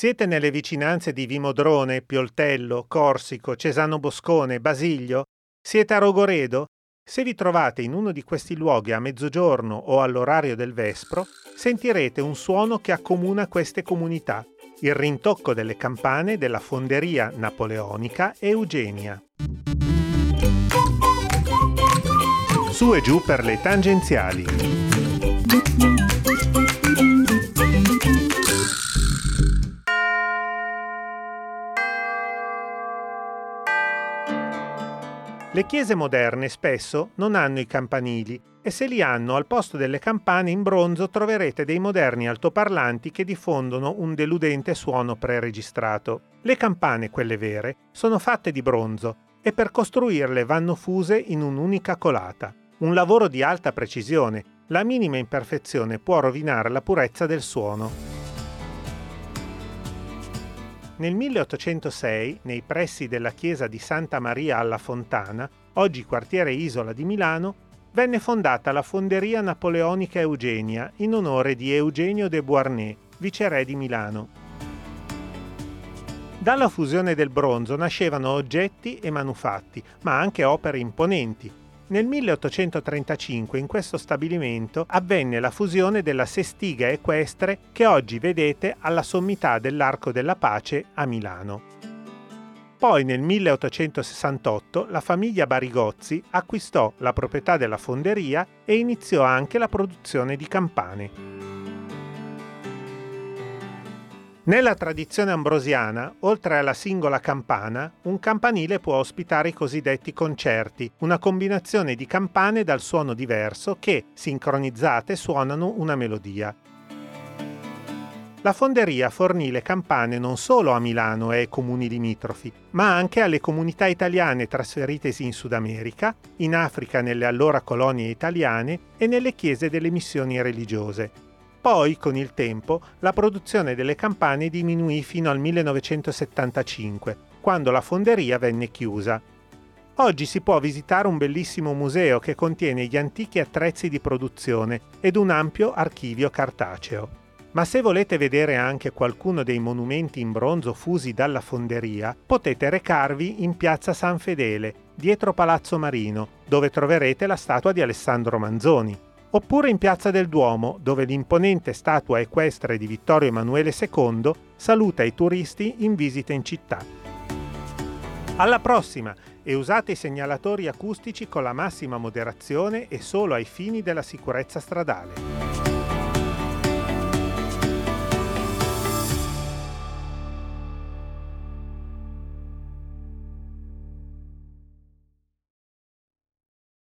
Siete nelle vicinanze di Vimodrone, Pioltello, Corsico, Cesano Boscone, Basiglio? Siete a Rogoredo? Se vi trovate in uno di questi luoghi a mezzogiorno o all'orario del vespro, sentirete un suono che accomuna queste comunità, il rintocco delle campane della fonderia napoleonica Eugenia. Su e giù per le tangenziali. Le chiese moderne spesso non hanno i campanili e se li hanno al posto delle campane in bronzo troverete dei moderni altoparlanti che diffondono un deludente suono preregistrato. Le campane, quelle vere, sono fatte di bronzo e per costruirle vanno fuse in un'unica colata. Un lavoro di alta precisione, la minima imperfezione può rovinare la purezza del suono. Nel 1806, nei pressi della chiesa di Santa Maria alla Fontana, oggi quartiere Isola di Milano, venne fondata la Fonderia Napoleonica Eugenia in onore di Eugenio de Beauharnais, viceré di Milano. Dalla fusione del bronzo nascevano oggetti e manufatti, ma anche opere imponenti, nel 1835 in questo stabilimento avvenne la fusione della sestiga equestre che oggi vedete alla sommità dell'Arco della Pace a Milano. Poi nel 1868 la famiglia Barigozzi acquistò la proprietà della fonderia e iniziò anche la produzione di campane. Nella tradizione ambrosiana, oltre alla singola campana, un campanile può ospitare i cosiddetti concerti, una combinazione di campane dal suono diverso che, sincronizzate, suonano una melodia. La fonderia fornì le campane non solo a Milano e ai comuni limitrofi, ma anche alle comunità italiane trasferitesi in Sud America, in Africa nelle allora colonie italiane e nelle chiese delle missioni religiose, poi, con il tempo, la produzione delle campane diminuì fino al 1975, quando la fonderia venne chiusa. Oggi si può visitare un bellissimo museo che contiene gli antichi attrezzi di produzione ed un ampio archivio cartaceo. Ma se volete vedere anche qualcuno dei monumenti in bronzo fusi dalla fonderia, potete recarvi in piazza San Fedele, dietro Palazzo Marino, dove troverete la statua di Alessandro Manzoni oppure in Piazza del Duomo, dove l'imponente statua equestre di Vittorio Emanuele II saluta i turisti in visita in città. Alla prossima e usate i segnalatori acustici con la massima moderazione e solo ai fini della sicurezza stradale.